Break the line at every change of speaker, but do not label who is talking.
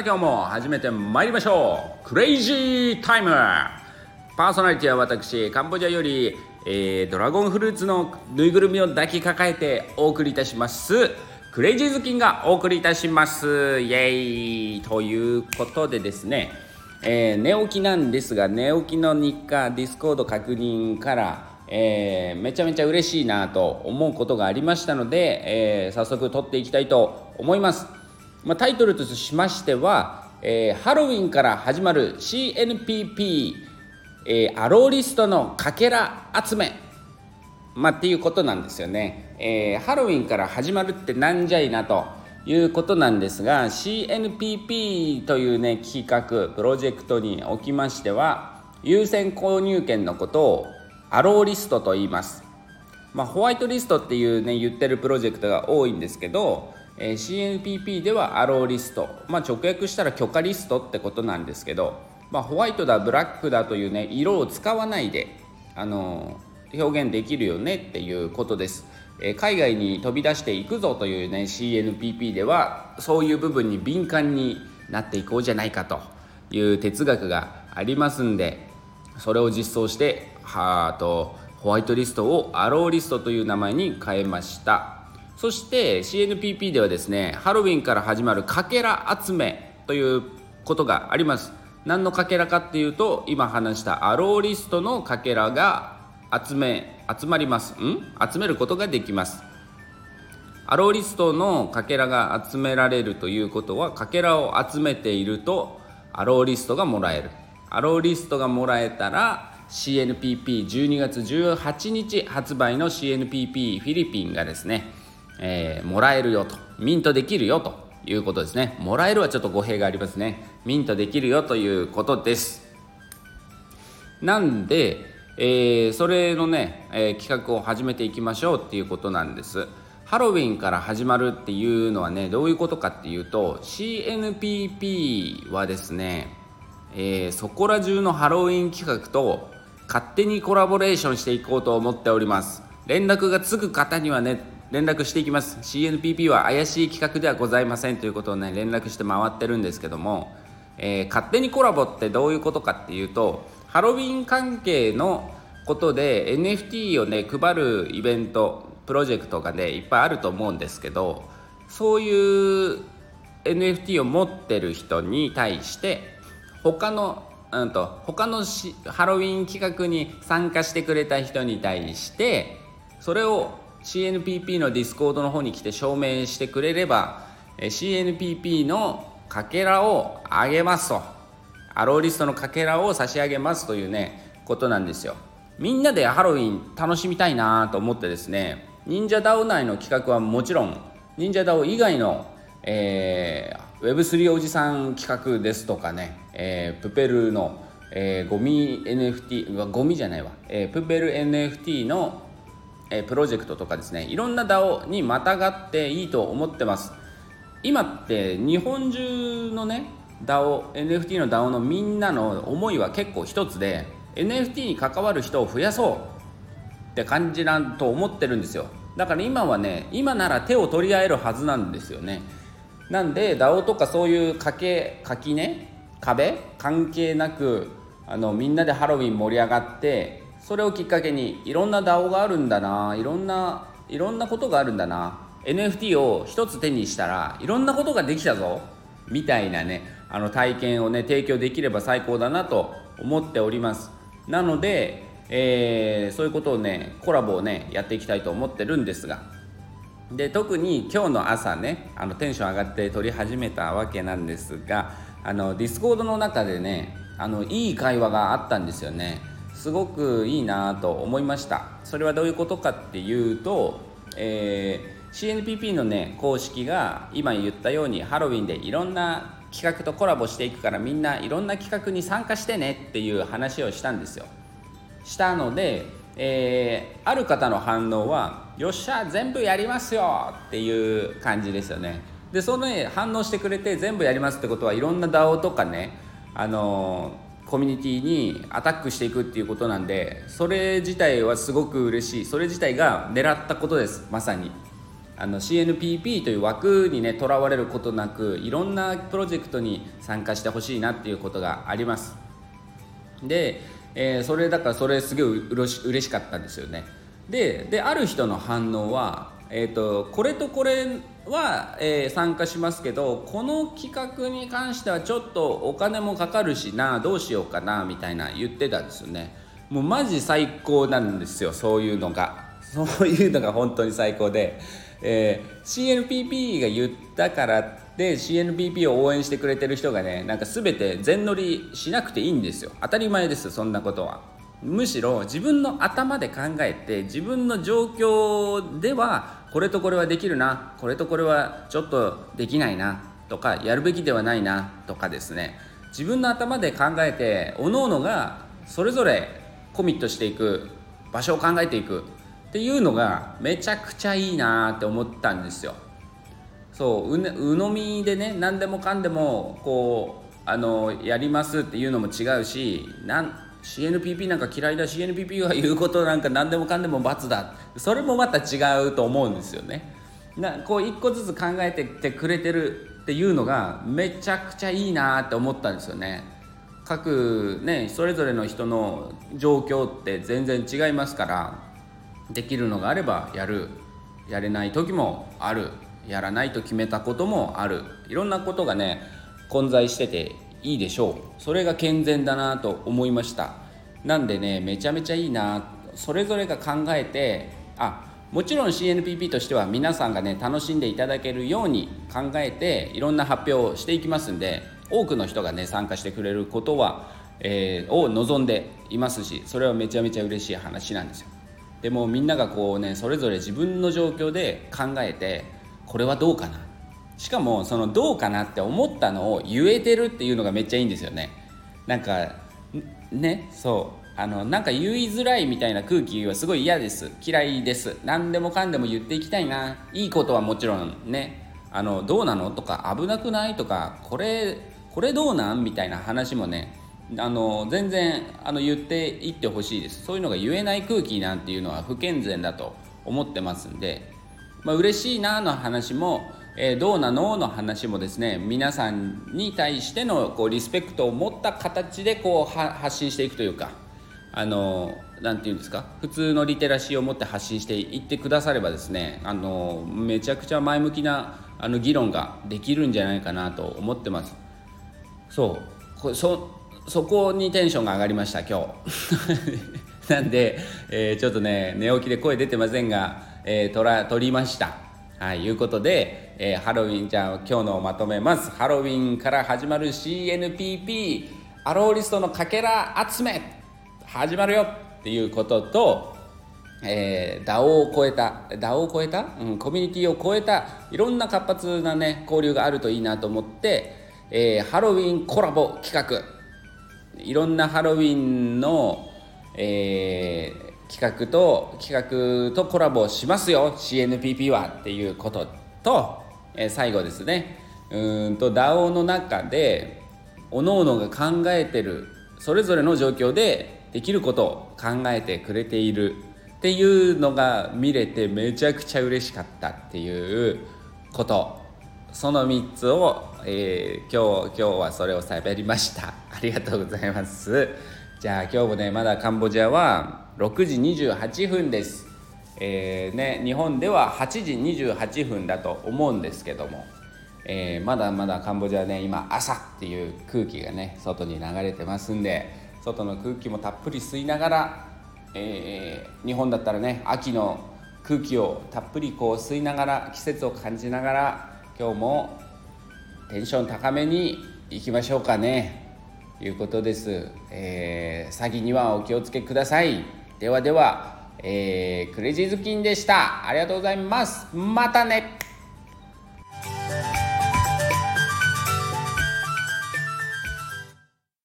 あ今日も始めてまいりましょう。クレイジータイムパーソナリティは私カンボジアより、えー、ドラゴンフルーツのぬいぐるみを抱きかかえてお送りいたします。クレイジーズキンがお送りいたします。イエーイ。ということでですね、えー、寝起きなんですが寝起きの日課 Discord 確認からえー、めちゃめちゃ嬉しいなと思うことがありましたので、えー、早速撮っていきたいと思います。まあ、タイトルとしましては、えー、ハロウィンから始まる CNPP、えー、アローリストのかけら集め、まあ、っていうことなんですよね、えー、ハロウィンから始まるってなんじゃいなということなんですが CNPP というね企画プロジェクトにおきましては優先購入権のことをアローリストと言います、まあ、ホワイトリストっていうね言ってるプロジェクトが多いんですけどえ CNPP ではアローリスト、まあ、直訳したら許可リストってことなんですけど、まあ、ホワイトだブラックだというね色を使わないで、あの表現できるよねっていうことです、え海外に飛び出していくぞというね CNPP ではそういう部分に敏感になっていこうじゃないかという哲学がありますんでそれを実装してはとホワイトリストをアローリストという名前に変えました。そして CNPP ではですねハロウィンから始まるかけら集めということがあります。何のかけらかっていうと今話したアローリストのかけらが集め集まります。ん？集めることができます。アローリストのかけらが集められるということはかけらを集めているとアローリストがもらえる。アローリストがもらえたら CNPP12 月18日発売の CNPP フィリピンがですねえー、もらえるよと。ミントできるよということですね。もらえるはちょっと語弊がありますね。ミントできるよということです。なんで、えー、それのね、えー、企画を始めていきましょうっていうことなんです。ハロウィンから始まるっていうのはねどういうことかっていうと CNPP はですね、えー、そこら中のハロウィン企画と勝手にコラボレーションしていこうと思っております。連絡がつく方にはね連絡していきます。CNPP は怪しい企画ではございませんということをね連絡して回ってるんですけども、えー、勝手にコラボってどういうことかっていうとハロウィン関係のことで NFT をね配るイベントプロジェクトがねいっぱいあると思うんですけどそういう NFT を持ってる人に対して他のうんと他のハロウィン企画に参加してくれた人に対してそれを CNPP の Discord の方に来て証明してくれれば CNPP のかけらをあげますと。アローリストのかけらを差し上げますというねことなんですよ。みんなでハロウィン楽しみたいなと思ってですね忍者 DAO 内の企画はもちろん忍者 DAO 以外の、えー、Web3 おじさん企画ですとかね、えー、プペルの、えー、ゴミ NFT ゴミじゃないわ、えー、プペル NFT のえプロジェクトとかですねいろんな DAO にまたがっていいと思ってます。今って日本中のね DAO NFT の DAO のみんなの思いは結構一つで NFT に関わる人を増やそうって感じなんと思ってるんですよ。だから今はね今なら手を取り合えるはずなんですよね。なんで DAO とかそういうかけ垣ね壁関係なくあのみんなでハロウィン盛り上がってそれをきっかけにいろんな DAO があるんだないろんないろんなことがあるんだな。NFT を一つ手にしたらいろんなことができたぞみたいなねあの体験をね提供できれば最高だなと思っております。なので、えー、そういうことをねコラボをねやっていきたいと思ってるんですが。で特に今日の朝ねあのテンション上がって撮り始めたわけなんですがあのディスコードの中でねあのいい会話があったんですよね。すごくいいなと思いましたそれはどういうことかっていうと、えー、CNPP のね公式が今言ったようにハロウィンでいろんな企画とコラボしていくからみんないろんな企画に参加してねっていう話をしたんですよしたので、えー、ある方の反応は「よっしゃ全部やりますよ!」っていう感じですよねでそのね反応してくれて全部やりますってことはいろんな DAO とかねあのーコミュニティにアタックしていくっていうことなんでそれ自体はすごく嬉しい。それ自体が狙ったことです。まさに。あの CNPP という枠にねとらわれることなくいろんなプロジェクトに参加してほしいなっていうことがあります。で、えー、それだからそれすげえうれし嬉しかったんですよね。でである人の反応は、えーと、これとこれは、えー、参加しますけどこの企画に関してはちょっとお金もかかるしなどうしようかなみたいな言ってたんですよね。もうマジ最高なんですよそういうのが。そういうのが本当に最高で、えー、CNPP が言ったからって CNPP を応援してくれてる人がねなんか全て全乗りしなくていいんですよ。当たり前ですそんなことは。むしろ自分の頭で考えて自分の状況ではこれとこれはできるなこれとこれはちょっとできないなとかやるべきではないなとかですね自分の頭で考えて各々がそれぞれコミットしていく場所を考えていくっていうのがめちゃくちゃいいなって思ったんですよ。そう鵜呑みでね何でもかんでもこうあのやりますっていうのも違うしなん CNPP なんか嫌いだ CNPP が言うことなんか何でもかんでも罰だそれもまた違うと思うんですよね。なこう一個ずつ考えてってくれてるっていうのがめちゃくちゃいいなって思ったんですよね。各ねそれぞれの人の状況って全然違いますからできるのがあればやるやれない時もあるやらないと決めたこともあるいろんなことがね混在してていいでしょう。それが健全だなと思いました。なんでねめちゃめちゃいいな。それぞれが考えてあもちろん CNPP としては皆さんがね楽しんでいただけるように考えていろんな発表をしていきますんで多くの人がね参加してくれることは、えー、を望んでいますしそれはめちゃめちゃ嬉しい話なんですよ。でもみんながこうねそれぞれ自分の状況で考えてこれはどうかな。しかもそのどうかなって思ったのを言えてるっていうのがめっちゃいいんですよね。なんかねそう。あのなんか言いづらいみたいな空気はすごい嫌です。嫌いです。何でもかんでも言っていきたいな。いいことはもちろんね。あのどうなのとか危なくないとかこれこれどうなんみたいな話もねあの全然あの言っていってほしいです。そういうのが言えない空気なんていうのは不健全だと思ってますんで、まあ嬉しいなの話もえー、どうなのの話もですね皆さんに対してのこうリスペクトを持った形でこう発信していくというかあの何て言うんですか普通のリテラシーを持って発信していってくださればですねあのめちゃくちゃ前向きなあの議論ができるんじゃないかなと思ってます。そう。こそそこにテンションが上がりました今日。なんで、えー、ちょっとね寝起きで声出てませんが、えー、撮ら撮りました。はい、いうことで、えー、ハロウィンじゃあ今日のまとめます。ハロウィンから始まる CNPP アローリストのかけら集め始まるよ。っていうことと、えー、DAO を超えた DAO を超えた、うん、コミュニティを超えたいろんな活発なね交流があるといいなと思って、えー、ハロウィンコラボ企画。いろんなハロウィンの、えー、企画と企画とコラボしますよ CNPP はっていうことと、え、最後ですね。うんと DAO の中で各々が考えてるそれぞれの状況でできることを考えてくれているっていうのが見れてめちゃくちゃ嬉しかったっていうこと。その3つを、えー、今日今日はそれを喋りました。ありがとうございます。じゃあ今日もねまだカンボジアは6時28分です、えー、ね、日本では8時28分だと思うんですけども、えー、まだまだカンボジアね今朝っていう空気がね外に流れてますんで外の空気もたっぷり吸いながら、えー、日本だったらね秋の空気をたっぷりこう吸いながら季節を感じながら今日もテンション高めにいきましょうかね。いうことです、えー、詐欺にはお気をつけください。ではでは、えー、クレジーズキンでした。ありがとうございます。またね。